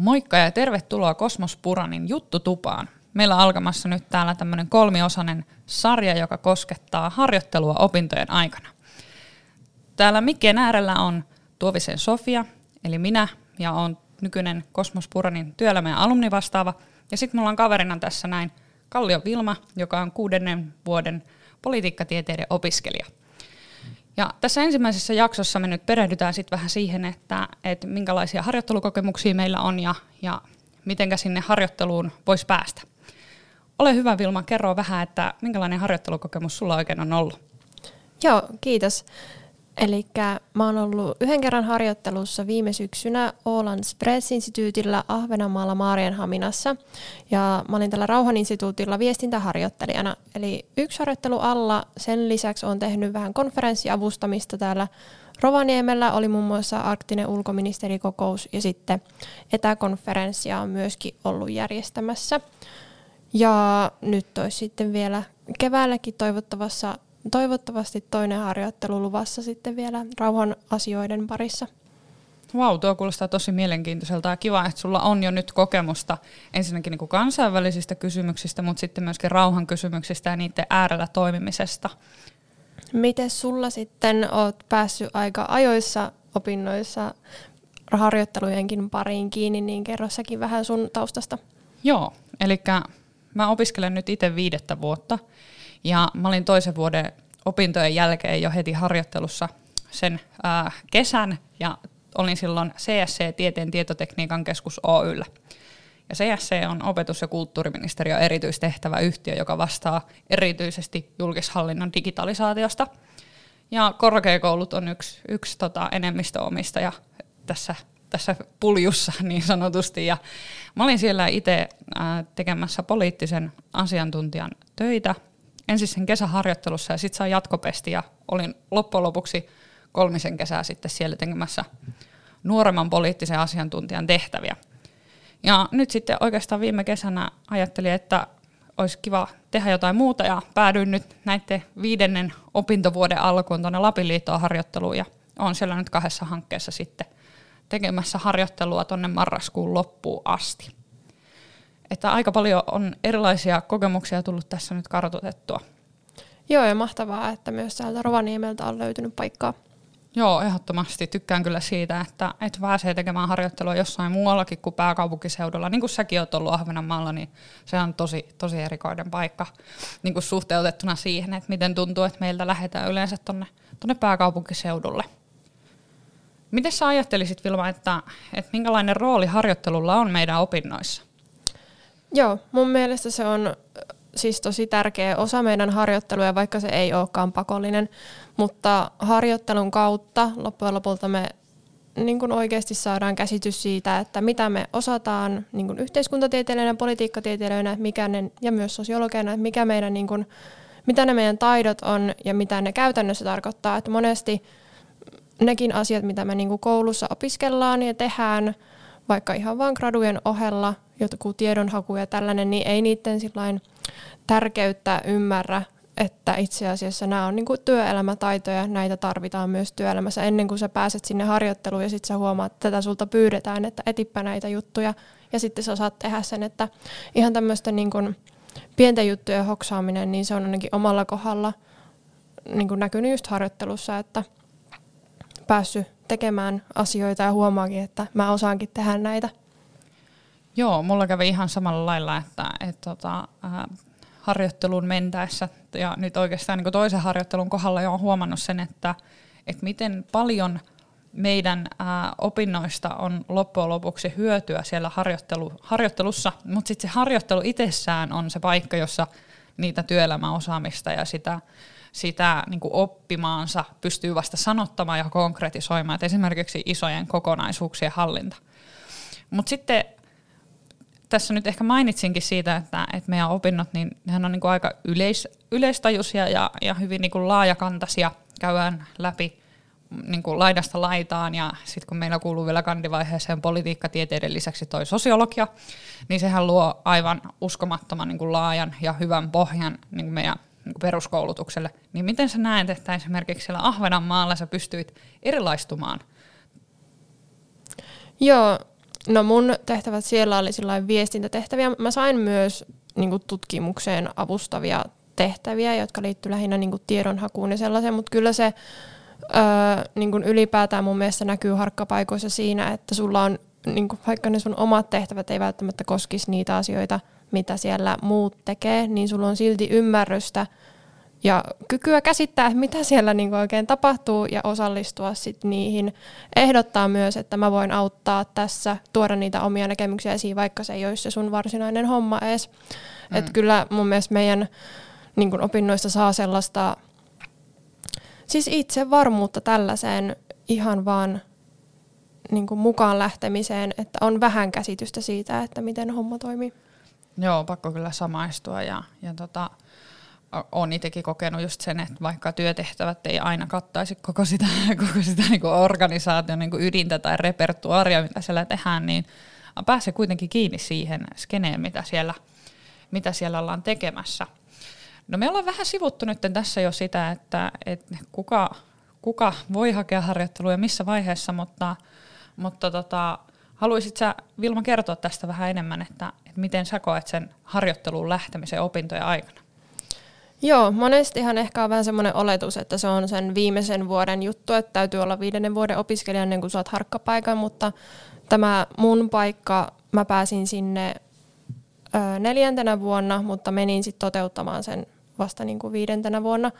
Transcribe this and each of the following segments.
Moikka ja tervetuloa Kosmos Puranin juttutupaan. Meillä on alkamassa nyt täällä tämmöinen kolmiosainen sarja, joka koskettaa harjoittelua opintojen aikana. Täällä mikkien äärellä on Tuovisen Sofia, eli minä, ja on nykyinen Kosmos Puranin työelämä- ja alumnivastaava. Ja sitten mulla on kaverina tässä näin Kallio Vilma, joka on kuudennen vuoden politiikkatieteiden opiskelija. Ja tässä ensimmäisessä jaksossa me nyt perehdytään sitten vähän siihen, että, että minkälaisia harjoittelukokemuksia meillä on ja, ja mitenkä sinne harjoitteluun voisi päästä. Ole hyvä Vilma, kerro vähän, että minkälainen harjoittelukokemus sulla oikein on ollut? Joo, kiitos. Eli mä oon ollut yhden kerran harjoittelussa viime syksynä Ålands Spredsinstituutilla Ahvenanmaalla Maarienhaminassa. Ja mä olin tällä Rauhaninstituutilla viestintäharjoittelijana. Eli yksi harjoittelu alla. Sen lisäksi on tehnyt vähän konferenssiavustamista täällä Rovaniemellä. Oli muun muassa arktinen ulkoministerikokous ja sitten etäkonferenssia on myöskin ollut järjestämässä. Ja nyt olisi sitten vielä keväälläkin toivottavassa toivottavasti toinen harjoittelu luvassa sitten vielä rauhan asioiden parissa. Vau, wow, tuo kuulostaa tosi mielenkiintoiselta ja kiva, että sulla on jo nyt kokemusta ensinnäkin niin kuin kansainvälisistä kysymyksistä, mutta sitten myöskin rauhan kysymyksistä ja niiden äärellä toimimisesta. Miten sulla sitten oot päässyt aika ajoissa opinnoissa harjoittelujenkin pariin kiinni, niin kerro säkin vähän sun taustasta. Joo, eli mä opiskelen nyt itse viidettä vuotta ja mä olin toisen vuoden opintojen jälkeen jo heti harjoittelussa sen ää, kesän ja olin silloin CSC Tieteen tietotekniikan keskus Oyllä. Ja CSC on opetus- ja kulttuuriministeriö erityistehtävä yhtiö, joka vastaa erityisesti julkishallinnon digitalisaatiosta. Ja korkeakoulut on yksi, yksi tota, enemmistöomistaja tässä, tässä puljussa niin sanotusti. Ja mä olin siellä itse tekemässä poliittisen asiantuntijan töitä ensin sen kesäharjoittelussa ja sitten sain jatkopesti ja olin loppujen lopuksi kolmisen kesää sitten siellä tekemässä nuoremman poliittisen asiantuntijan tehtäviä. Ja nyt sitten oikeastaan viime kesänä ajattelin, että olisi kiva tehdä jotain muuta ja päädyin nyt näiden viidennen opintovuoden alkuun tuonne Lapin liittoon harjoitteluun ja olen siellä nyt kahdessa hankkeessa sitten tekemässä harjoittelua tuonne marraskuun loppuun asti että aika paljon on erilaisia kokemuksia tullut tässä nyt kartoitettua. Joo, ja mahtavaa, että myös täältä Rovaniemeltä on löytynyt paikkaa. Joo, ehdottomasti. Tykkään kyllä siitä, että, että pääsee tekemään harjoittelua jossain muuallakin kuin pääkaupunkiseudulla. Niin kuin säkin olet ollut Ahvenanmaalla, niin se on tosi, tosi erikoinen paikka niin kuin suhteutettuna siihen, että miten tuntuu, että meiltä lähdetään yleensä tuonne tonne pääkaupunkiseudulle. Miten sä ajattelisit, Vilma, että, että minkälainen rooli harjoittelulla on meidän opinnoissa? Joo, mun mielestä se on siis tosi tärkeä osa meidän harjoittelua, vaikka se ei olekaan pakollinen. Mutta harjoittelun kautta loppujen lopulta me niin kuin oikeasti saadaan käsitys siitä, että mitä me osataan niin kuin yhteiskuntatieteilijöinä, politiikkatieteilijöinä mikä ne, ja myös sosiologeina, että mikä meidän, niin kuin, mitä ne meidän taidot on ja mitä ne käytännössä tarkoittaa. Että monesti nekin asiat, mitä me niin kuin koulussa opiskellaan ja tehdään, vaikka ihan vain gradujen ohella, joku tiedonhaku ja tällainen, niin ei niiden sillain tärkeyttä ymmärrä, että itse asiassa nämä on niinku työelämätaitoja, näitä tarvitaan myös työelämässä ennen kuin sä pääset sinne harjoitteluun ja sitten sä huomaat, että tätä sulta pyydetään, että etipä näitä juttuja. Ja sitten sä saat tehdä sen, että ihan tämmöistä niinku pienten juttujen hoksaaminen, niin se on ainakin omalla kohdalla niinku näkynyt just harjoittelussa, että päässyt tekemään asioita ja huomaakin, että mä osaankin tehdä näitä. Joo, mulla kävi ihan samalla lailla, että, että tota, äh, harjoitteluun mentäessä ja nyt oikeastaan niin toisen harjoittelun kohdalla jo on huomannut sen, että, että miten paljon meidän äh, opinnoista on loppujen lopuksi hyötyä siellä harjoittelu, harjoittelussa, mutta sitten se harjoittelu itsessään on se paikka, jossa niitä työelämäosaamista ja sitä, sitä niin oppimaansa pystyy vasta sanottamaan ja konkretisoimaan, että esimerkiksi isojen kokonaisuuksien hallinta. Mutta sitten tässä nyt ehkä mainitsinkin siitä, että, että meidän opinnot, niin nehän on niin kuin aika yleis, yleistajuisia ja, ja hyvin niin kuin laajakantaisia. Käydään läpi niin kuin laidasta laitaan ja sitten kun meillä kuuluu vielä kandivaiheeseen politiikkatieteiden lisäksi toi sosiologia, niin sehän luo aivan uskomattoman niin kuin laajan ja hyvän pohjan niin kuin meidän niin kuin peruskoulutukselle. Niin miten sä näet, että esimerkiksi siellä Ahvenanmaalla sä pystyit erilaistumaan? Joo, No mun tehtävät siellä oli viestintätehtäviä. Mä sain myös niin kuin tutkimukseen avustavia tehtäviä, jotka liittyy lähinnä niin kuin tiedonhakuun ja sellaiseen, mutta kyllä se öö, niin kuin ylipäätään mun mielestä näkyy harkkapaikoissa siinä, että sulla on, niin kuin vaikka ne sun omat tehtävät ei välttämättä koskisi niitä asioita, mitä siellä muut tekee, niin sulla on silti ymmärrystä ja kykyä käsittää, mitä siellä niin oikein tapahtuu ja osallistua sit niihin. Ehdottaa myös, että mä voin auttaa tässä, tuoda niitä omia näkemyksiä esiin, vaikka se ei olisi se sun varsinainen homma edes. Mm. Et kyllä mun mielestä meidän niin opinnoista saa sellaista siis itsevarmuutta tällaiseen ihan vaan niin mukaan lähtemiseen, että on vähän käsitystä siitä, että miten homma toimii. Joo, pakko kyllä samaistua ja, ja tota, olen itsekin kokenut just sen, että vaikka työtehtävät ei aina kattaisi koko sitä, koko sitä niin kuin organisaation niin kuin ydintä tai repertuaria, mitä siellä tehdään, niin pääsee kuitenkin kiinni siihen skeneen, mitä siellä, mitä siellä ollaan tekemässä. No me ollaan vähän sivuttu nyt tässä jo sitä, että, että kuka, kuka voi hakea harjoittelua ja missä vaiheessa, mutta, mutta tota, haluaisit sä Vilma kertoa tästä vähän enemmän, että, että miten sä koet sen harjoitteluun lähtemisen opintojen aikana? Joo, monestihan ehkä on vähän semmoinen oletus, että se on sen viimeisen vuoden juttu, että täytyy olla viidennen vuoden opiskelija ennen kuin saat harkkapaikan, mutta tämä mun paikka, mä pääsin sinne neljäntenä vuonna, mutta menin sitten toteuttamaan sen vasta niin kuin viidentenä vuonna,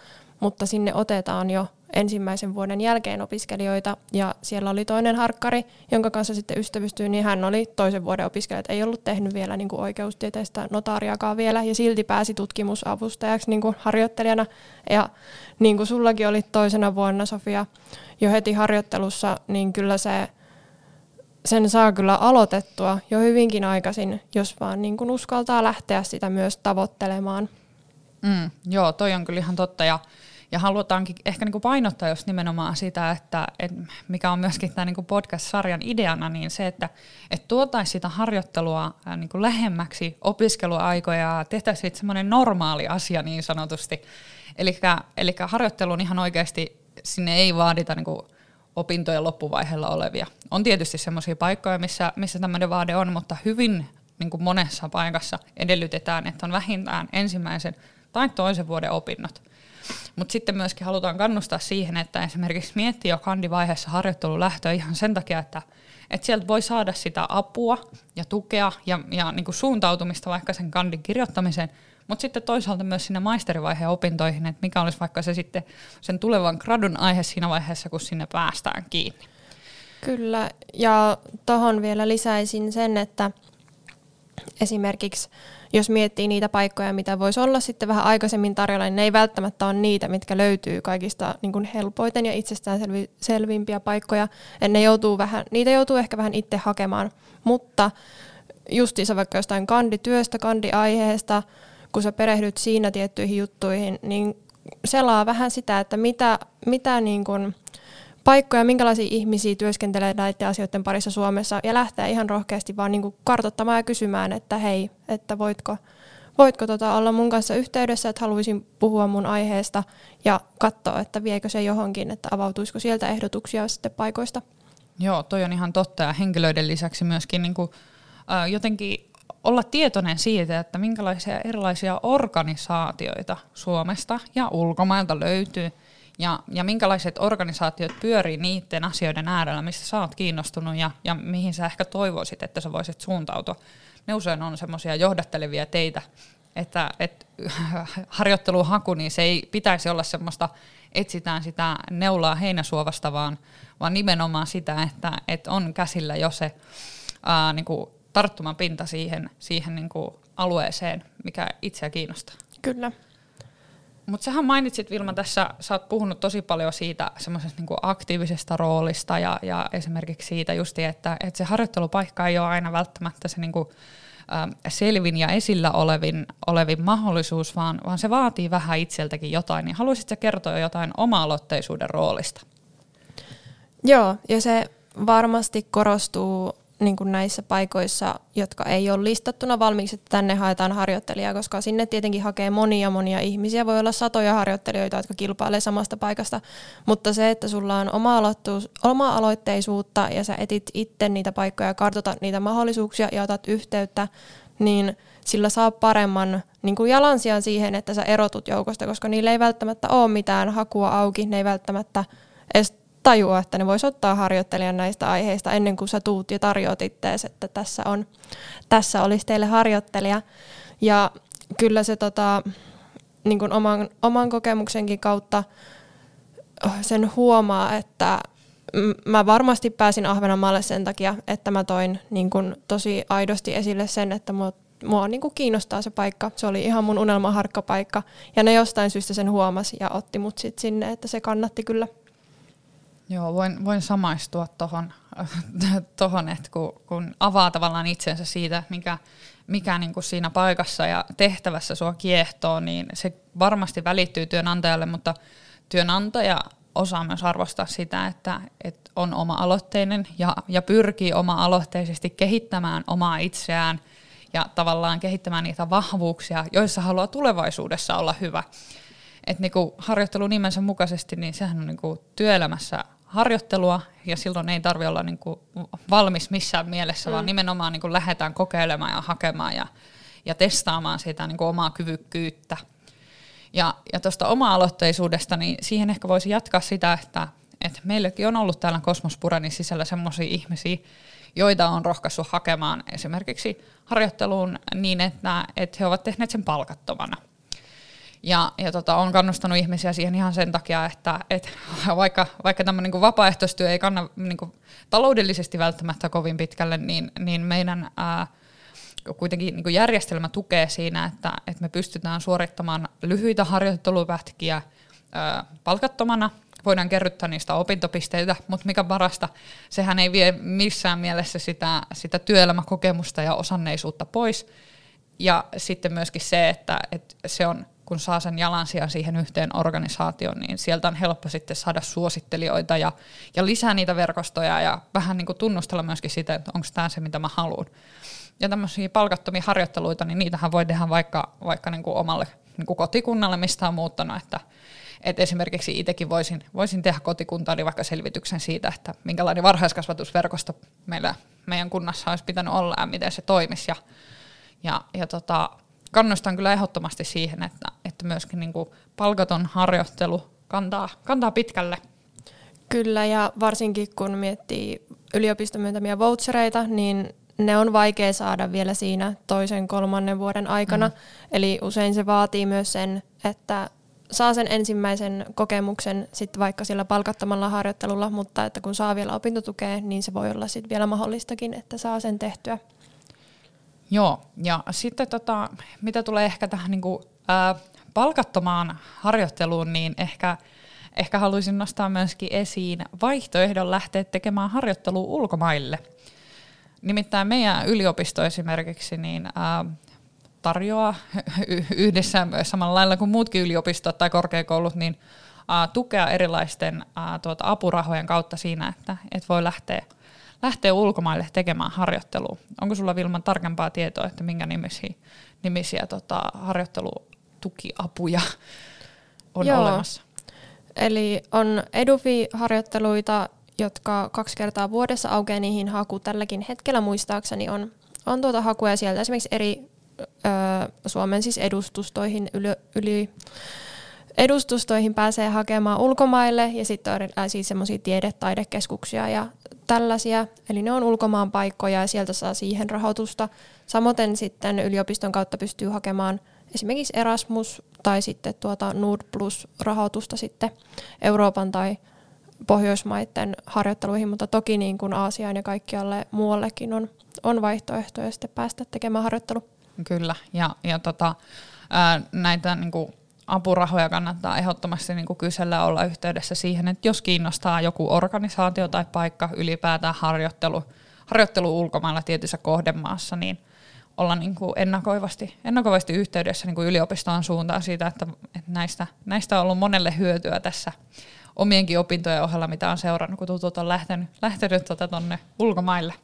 mutta sinne otetaan jo ensimmäisen vuoden jälkeen opiskelijoita. Ja siellä oli toinen harkkari, jonka kanssa sitten ystävystyin, niin hän oli toisen vuoden opiskelija, ei ollut tehnyt vielä niin kuin oikeustieteestä notaariakaan vielä ja silti pääsi tutkimusavustajaksi niin kuin harjoittelijana. Ja niin kuin sullakin oli toisena vuonna Sofia jo heti harjoittelussa, niin kyllä se sen saa kyllä aloitettua jo hyvinkin aikaisin, jos vaan niin kuin uskaltaa lähteä sitä myös tavoittelemaan. Mm, joo, toi on kyllä ihan totta. Ja ja halutaankin ehkä niin kuin painottaa just nimenomaan sitä, että, että mikä on myöskin tämä niin podcast-sarjan ideana, niin se, että, että tuotaisiin sitä harjoittelua niin kuin lähemmäksi opiskeluaikoja ja tehtäisiin semmoinen normaali asia niin sanotusti. Eli harjoitteluun ihan oikeasti sinne ei vaadita niin kuin opintojen loppuvaiheella olevia. On tietysti semmoisia paikkoja, missä, missä tämmöinen vaade on, mutta hyvin niin kuin monessa paikassa edellytetään, että on vähintään ensimmäisen tai toisen vuoden opinnot. Mutta sitten myöskin halutaan kannustaa siihen, että esimerkiksi miettii jo kandivaiheessa harjoittelun lähtöä ihan sen takia, että, että sieltä voi saada sitä apua ja tukea ja, ja niin kuin suuntautumista vaikka sen kandin kirjoittamiseen, mutta sitten toisaalta myös sinne maisterivaiheen opintoihin, että mikä olisi vaikka se sitten sen tulevan gradun aihe siinä vaiheessa, kun sinne päästään kiinni. Kyllä, ja tuohon vielä lisäisin sen, että esimerkiksi jos miettii niitä paikkoja, mitä voisi olla sitten vähän aikaisemmin tarjolla, niin ne ei välttämättä ole niitä, mitkä löytyy kaikista niin kuin helpoiten ja itsestään selvimpiä paikkoja. Ja ne joutuu vähän, niitä joutuu ehkä vähän itse hakemaan, mutta justiinsa vaikka jostain kandityöstä, kandiaiheesta, kun sä perehdyt siinä tiettyihin juttuihin, niin selaa vähän sitä, että mitä, mitä niin kuin paikkoja, minkälaisia ihmisiä työskentelee näiden asioiden parissa Suomessa ja lähtee ihan rohkeasti vaan niin kuin kartoittamaan ja kysymään, että hei, että voitko, voitko tota olla mun kanssa yhteydessä, että haluaisin puhua mun aiheesta ja katsoa, että viekö se johonkin, että avautuisiko sieltä ehdotuksia sitten paikoista. Joo, toi on ihan totta ja henkilöiden lisäksi myöskin niin kuin, äh, jotenkin olla tietoinen siitä, että minkälaisia erilaisia organisaatioita Suomesta ja ulkomailta löytyy – ja, ja minkälaiset organisaatiot pyörii niiden asioiden äärellä, mistä sä oot kiinnostunut ja, ja mihin sä ehkä toivoisit, että sä voisit suuntautua. Ne usein on semmoisia johdattelevia teitä, että, että harjoitteluhaku, niin se ei pitäisi olla semmoista, etsitään sitä neulaa heinäsuovasta, vaan, vaan nimenomaan sitä, että, että on käsillä jo se ää, niin kuin tarttuman pinta siihen, siihen niin kuin alueeseen, mikä itseä kiinnostaa. Kyllä. Mutta sähän mainitsit Vilma tässä, sä oot puhunut tosi paljon siitä semmoisesta niinku aktiivisesta roolista ja, ja esimerkiksi siitä justi, että, että se harjoittelupaikka ei ole aina välttämättä se niinku, äh, selvin ja esillä olevin, olevin mahdollisuus, vaan, vaan se vaatii vähän itseltäkin jotain. Niin haluaisitko kertoa jotain oma-aloitteisuuden roolista? Joo, ja se varmasti korostuu niin kuin näissä paikoissa, jotka ei ole listattuna valmiiksi, että tänne haetaan harjoittelijaa, koska sinne tietenkin hakee monia monia ihmisiä. Voi olla satoja harjoittelijoita, jotka kilpailee samasta paikasta, mutta se, että sulla on oma-aloitteisuutta ja sä etit itse niitä paikkoja, kartoitat niitä mahdollisuuksia ja otat yhteyttä, niin sillä saa paremman niin kuin jalansijan siihen, että sä erotut joukosta, koska niillä ei välttämättä ole mitään hakua auki, ne ei välttämättä edes tajua, että ne voisi ottaa harjoittelijan näistä aiheista ennen kuin sä tuut ja tarjoat ittees, että tässä, on, tässä olisi teille harjoittelija. Ja kyllä se tota, niin kuin oman, oman kokemuksenkin kautta oh, sen huomaa, että mä varmasti pääsin Ahvenanmaalle sen takia, että mä toin niin kuin tosi aidosti esille sen, että mua, mua niin kuin kiinnostaa se paikka. Se oli ihan mun unelmaharkkapaikka ja ne jostain syystä sen huomasi ja otti mut sit sinne, että se kannatti kyllä. Joo, voin, voin samaistua tuohon, tohon, että kun, kun avaa tavallaan itsensä siitä, mikä, mikä niin kuin siinä paikassa ja tehtävässä sua kiehtoo, niin se varmasti välittyy työnantajalle, mutta työnantaja osaa myös arvostaa sitä, että, että on oma-aloitteinen ja, ja pyrkii oma-aloitteisesti kehittämään omaa itseään ja tavallaan kehittämään niitä vahvuuksia, joissa haluaa tulevaisuudessa olla hyvä. Et niinku harjoittelu nimensä mukaisesti, niin sehän on niinku työelämässä harjoittelua ja silloin ei tarvi olla niin kuin valmis missään mielessä, mm. vaan nimenomaan niin kuin lähdetään kokeilemaan ja hakemaan ja, ja testaamaan sitä niin kuin omaa kyvykkyyttä. Ja, ja tuosta oma-aloitteisuudesta, niin siihen ehkä voisi jatkaa sitä, että, että meilläkin on ollut täällä Kosmospuranin sisällä sellaisia ihmisiä, joita on rohkaissut hakemaan esimerkiksi harjoitteluun niin, että, että he ovat tehneet sen palkattomana – ja, ja tota, on kannustanut ihmisiä siihen ihan sen takia, että et, vaikka, vaikka tämmöinen niin vapaaehtoistyö ei kanna niin kuin, taloudellisesti välttämättä kovin pitkälle, niin, niin meidän ää, kuitenkin niin järjestelmä tukee siinä, että, että me pystytään suorittamaan lyhyitä harjoittelupätkiä ää, palkattomana, voidaan kerryttää niistä opintopisteitä, mutta mikä parasta, sehän ei vie missään mielessä sitä, sitä työelämäkokemusta ja osanneisuutta pois. Ja sitten myöskin se, että, että se on kun saa sen jalansijan siihen yhteen organisaatioon, niin sieltä on helppo sitten saada suosittelijoita ja, ja lisää niitä verkostoja ja vähän niin kuin tunnustella myöskin sitä, että onko tämä se, mitä mä haluan. Ja tämmöisiä palkattomia harjoitteluita, niin niitähän voi tehdä vaikka, vaikka niin kuin omalle niin kuin kotikunnalle, mistä on muuttanut, että et esimerkiksi itsekin voisin, voisin tehdä kotikuntaani vaikka selvityksen siitä, että minkälainen varhaiskasvatusverkosto meillä, meidän kunnassa olisi pitänyt olla ja miten se toimisi. Ja, ja, ja tota, kannustan kyllä ehdottomasti siihen, että, että myöskin niin kuin palkaton harjoittelu kantaa, kantaa pitkälle. Kyllä, ja varsinkin kun miettii yliopiston myöntämiä vouchereita, niin ne on vaikea saada vielä siinä toisen, kolmannen vuoden aikana. Mm. Eli usein se vaatii myös sen, että saa sen ensimmäisen kokemuksen sitten vaikka sillä palkattomalla harjoittelulla, mutta että kun saa vielä opintotukea, niin se voi olla sitten vielä mahdollistakin, että saa sen tehtyä. Joo, ja sitten tota, mitä tulee ehkä tähän niin kuin, ää, palkattomaan harjoitteluun, niin ehkä, ehkä haluaisin nostaa myöskin esiin vaihtoehdon lähteä tekemään harjoittelua ulkomaille. Nimittäin meidän yliopisto esimerkiksi niin, ää, tarjoaa yhdessä samalla lailla kuin muutkin yliopistot tai korkeakoulut, niin ää, tukea erilaisten ää, tuota, apurahojen kautta siinä, että et voi lähteä – lähteä ulkomaille tekemään harjoittelua. Onko sulla Vilman tarkempaa tietoa, että minkä nimisiä, nimisiä tota, harjoittelutukiapuja on Joo. olemassa? Eli on Edufi-harjoitteluita, jotka kaksi kertaa vuodessa aukeaa niihin haku tälläkin hetkellä muistaakseni on, on tuota hakuja sieltä esimerkiksi eri ö, Suomen siis edustustoihin yli, yli edustustoihin pääsee hakemaan ulkomaille ja sitten on erilaisia semmoisia tiede-taidekeskuksia ja tällaisia, eli ne on ulkomaan paikkoja ja sieltä saa siihen rahoitusta. Samoin sitten yliopiston kautta pystyy hakemaan esimerkiksi Erasmus tai sitten tuota Nord Plus-rahoitusta sitten Euroopan tai Pohjoismaiden harjoitteluihin, mutta toki niin kuin Aasiaan ja kaikkialle muuallekin on, on vaihtoehtoja sitten päästä tekemään harjoittelu. Kyllä, ja, ja tota, ää, näitä niin kuin apurahoja kannattaa ehdottomasti niin kuin kysellä olla yhteydessä siihen, että jos kiinnostaa joku organisaatio tai paikka, ylipäätään harjoittelu, harjoittelu ulkomailla tietyssä kohdemaassa, niin olla niin kuin ennakoivasti, ennakoivasti yhteydessä niin kuin yliopistoon suuntaan siitä, että, että näistä, näistä on ollut monelle hyötyä tässä omienkin opintojen ohella, mitä on seurannut, kun tutut on lähtenyt, lähtenyt tuota tuonne ulkomaille.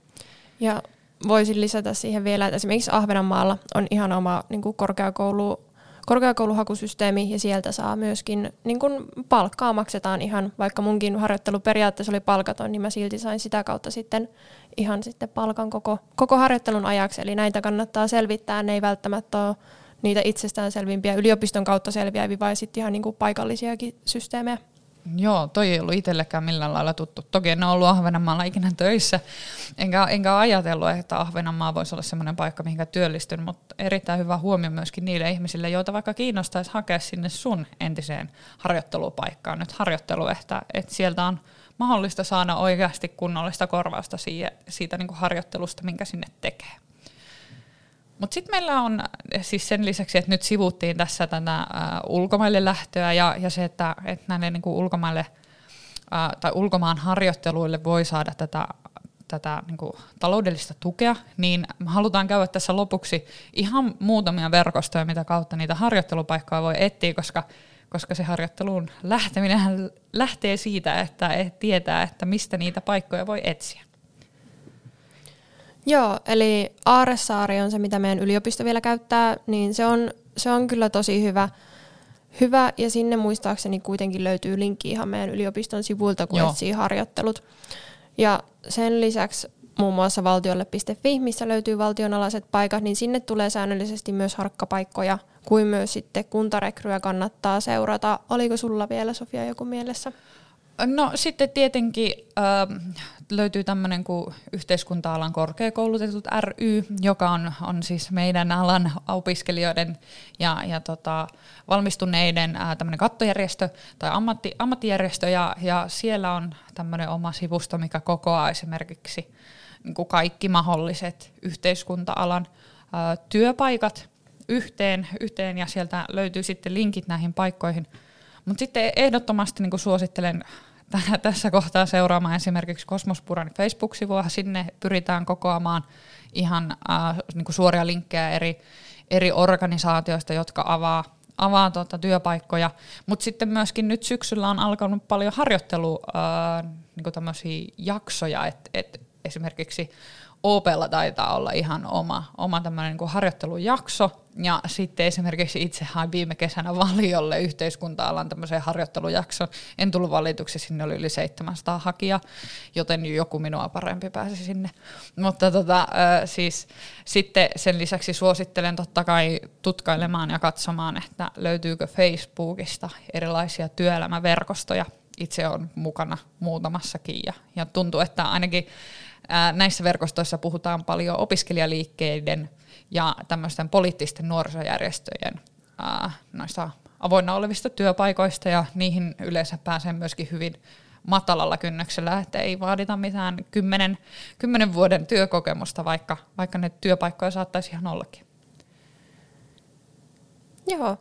Ja voisin lisätä siihen vielä, että esimerkiksi Ahvenanmaalla on ihan oma niin kuin korkeakoulu, korkeakouluhakusysteemi ja sieltä saa myöskin niin kuin palkkaa maksetaan ihan, vaikka munkin harjoittelu periaatteessa oli palkaton, niin mä silti sain sitä kautta sitten ihan sitten palkan koko, koko harjoittelun ajaksi. Eli näitä kannattaa selvittää, ne ei välttämättä ole niitä itsestäänselvimpiä yliopiston kautta selviäviä, vai sitten ihan niin kuin paikallisiakin systeemejä. Joo, toi ei ollut itsellekään millään lailla tuttu. Toki en ole ollut Ahvenanmaalla ikinä töissä, enkä, enkä ajatellut, että Ahvenanmaa voisi olla sellainen paikka, mihin työllistyn, mutta erittäin hyvä huomio myöskin niille ihmisille, joita vaikka kiinnostaisi hakea sinne sun entiseen harjoittelupaikkaan nyt harjoittelu, että, että sieltä on mahdollista saada oikeasti kunnollista korvausta siitä, siitä niin kuin harjoittelusta, minkä sinne tekee. Mutta sitten meillä on siis sen lisäksi, että nyt sivuttiin tässä tätä äh, ulkomaille lähtöä ja, ja se, että, että näille niin kuin ulkomaille äh, tai ulkomaan harjoitteluille voi saada tätä, tätä niin kuin taloudellista tukea, niin halutaan käydä tässä lopuksi ihan muutamia verkostoja, mitä kautta niitä harjoittelupaikkoja voi etsiä, koska koska se harjoitteluun lähteminen lähtee siitä, että et tietää, että mistä niitä paikkoja voi etsiä. Joo, eli Aaressaari on se, mitä meidän yliopisto vielä käyttää, niin se on, se on kyllä tosi hyvä. Hyvä, ja sinne muistaakseni kuitenkin löytyy linkki ihan meidän yliopiston sivuilta, kun Joo. etsii harjoittelut. Ja sen lisäksi muun muassa valtiolle.fi, missä löytyy valtionalaiset paikat, niin sinne tulee säännöllisesti myös harkkapaikkoja, kuin myös sitten kuntarekryä kannattaa seurata. Oliko sulla vielä Sofia joku mielessä? No sitten tietenkin äh, löytyy tämmöinen kuin yhteiskunta-alan korkeakoulutetut ry, joka on, on siis meidän alan opiskelijoiden ja, ja tota, valmistuneiden äh, tämmöinen kattojärjestö tai ammatti, ammattijärjestö ja, ja siellä on tämmöinen oma sivusto, mikä kokoaa esimerkiksi niin kaikki mahdolliset yhteiskunta-alan työpaikat yhteen, yhteen ja sieltä löytyy sitten linkit näihin paikkoihin. Mutta sitten ehdottomasti niin suosittelen tässä kohtaa seuraamaan esimerkiksi Kosmospuranin Facebook-sivua. Sinne pyritään kokoamaan ihan äh, niin suoria linkkejä eri, eri organisaatioista, jotka avaa, avaa tuota työpaikkoja. Mutta sitten myöskin nyt syksyllä on alkanut paljon harjoittelu äh, niin jaksoja, että et esimerkiksi Opella taitaa olla ihan oma, oma tämmöinen niin harjoittelujakso. Ja sitten esimerkiksi itse hain viime kesänä valiolle yhteiskunta-alan tämmöisen harjoittelujakson. En tullut valituksi, sinne oli yli 700 hakija, joten joku minua parempi pääsi sinne. Mutta tota, siis sitten sen lisäksi suosittelen totta kai tutkailemaan ja katsomaan, että löytyykö Facebookista erilaisia työelämäverkostoja. Itse on mukana muutamassakin ja, ja tuntuu, että ainakin näissä verkostoissa puhutaan paljon opiskelijaliikkeiden ja tämmöisten poliittisten nuorisojärjestöjen noista avoinna olevista työpaikoista ja niihin yleensä pääsee myöskin hyvin matalalla kynnyksellä, että ei vaadita mitään kymmenen, kymmenen vuoden työkokemusta, vaikka, vaikka ne työpaikkoja saattaisi ihan ollakin. Joo,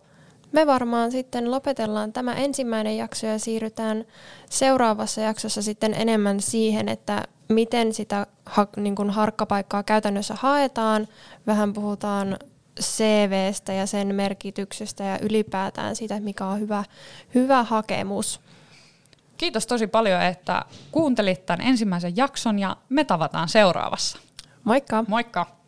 me varmaan sitten lopetellaan tämä ensimmäinen jakso ja siirrytään seuraavassa jaksossa sitten enemmän siihen, että miten sitä ha, niin kuin harkkapaikkaa käytännössä haetaan. Vähän puhutaan CVstä ja sen merkityksestä ja ylipäätään siitä, mikä on hyvä, hyvä hakemus. Kiitos tosi paljon, että kuuntelit tämän ensimmäisen jakson ja me tavataan seuraavassa. Moikka! Moikka!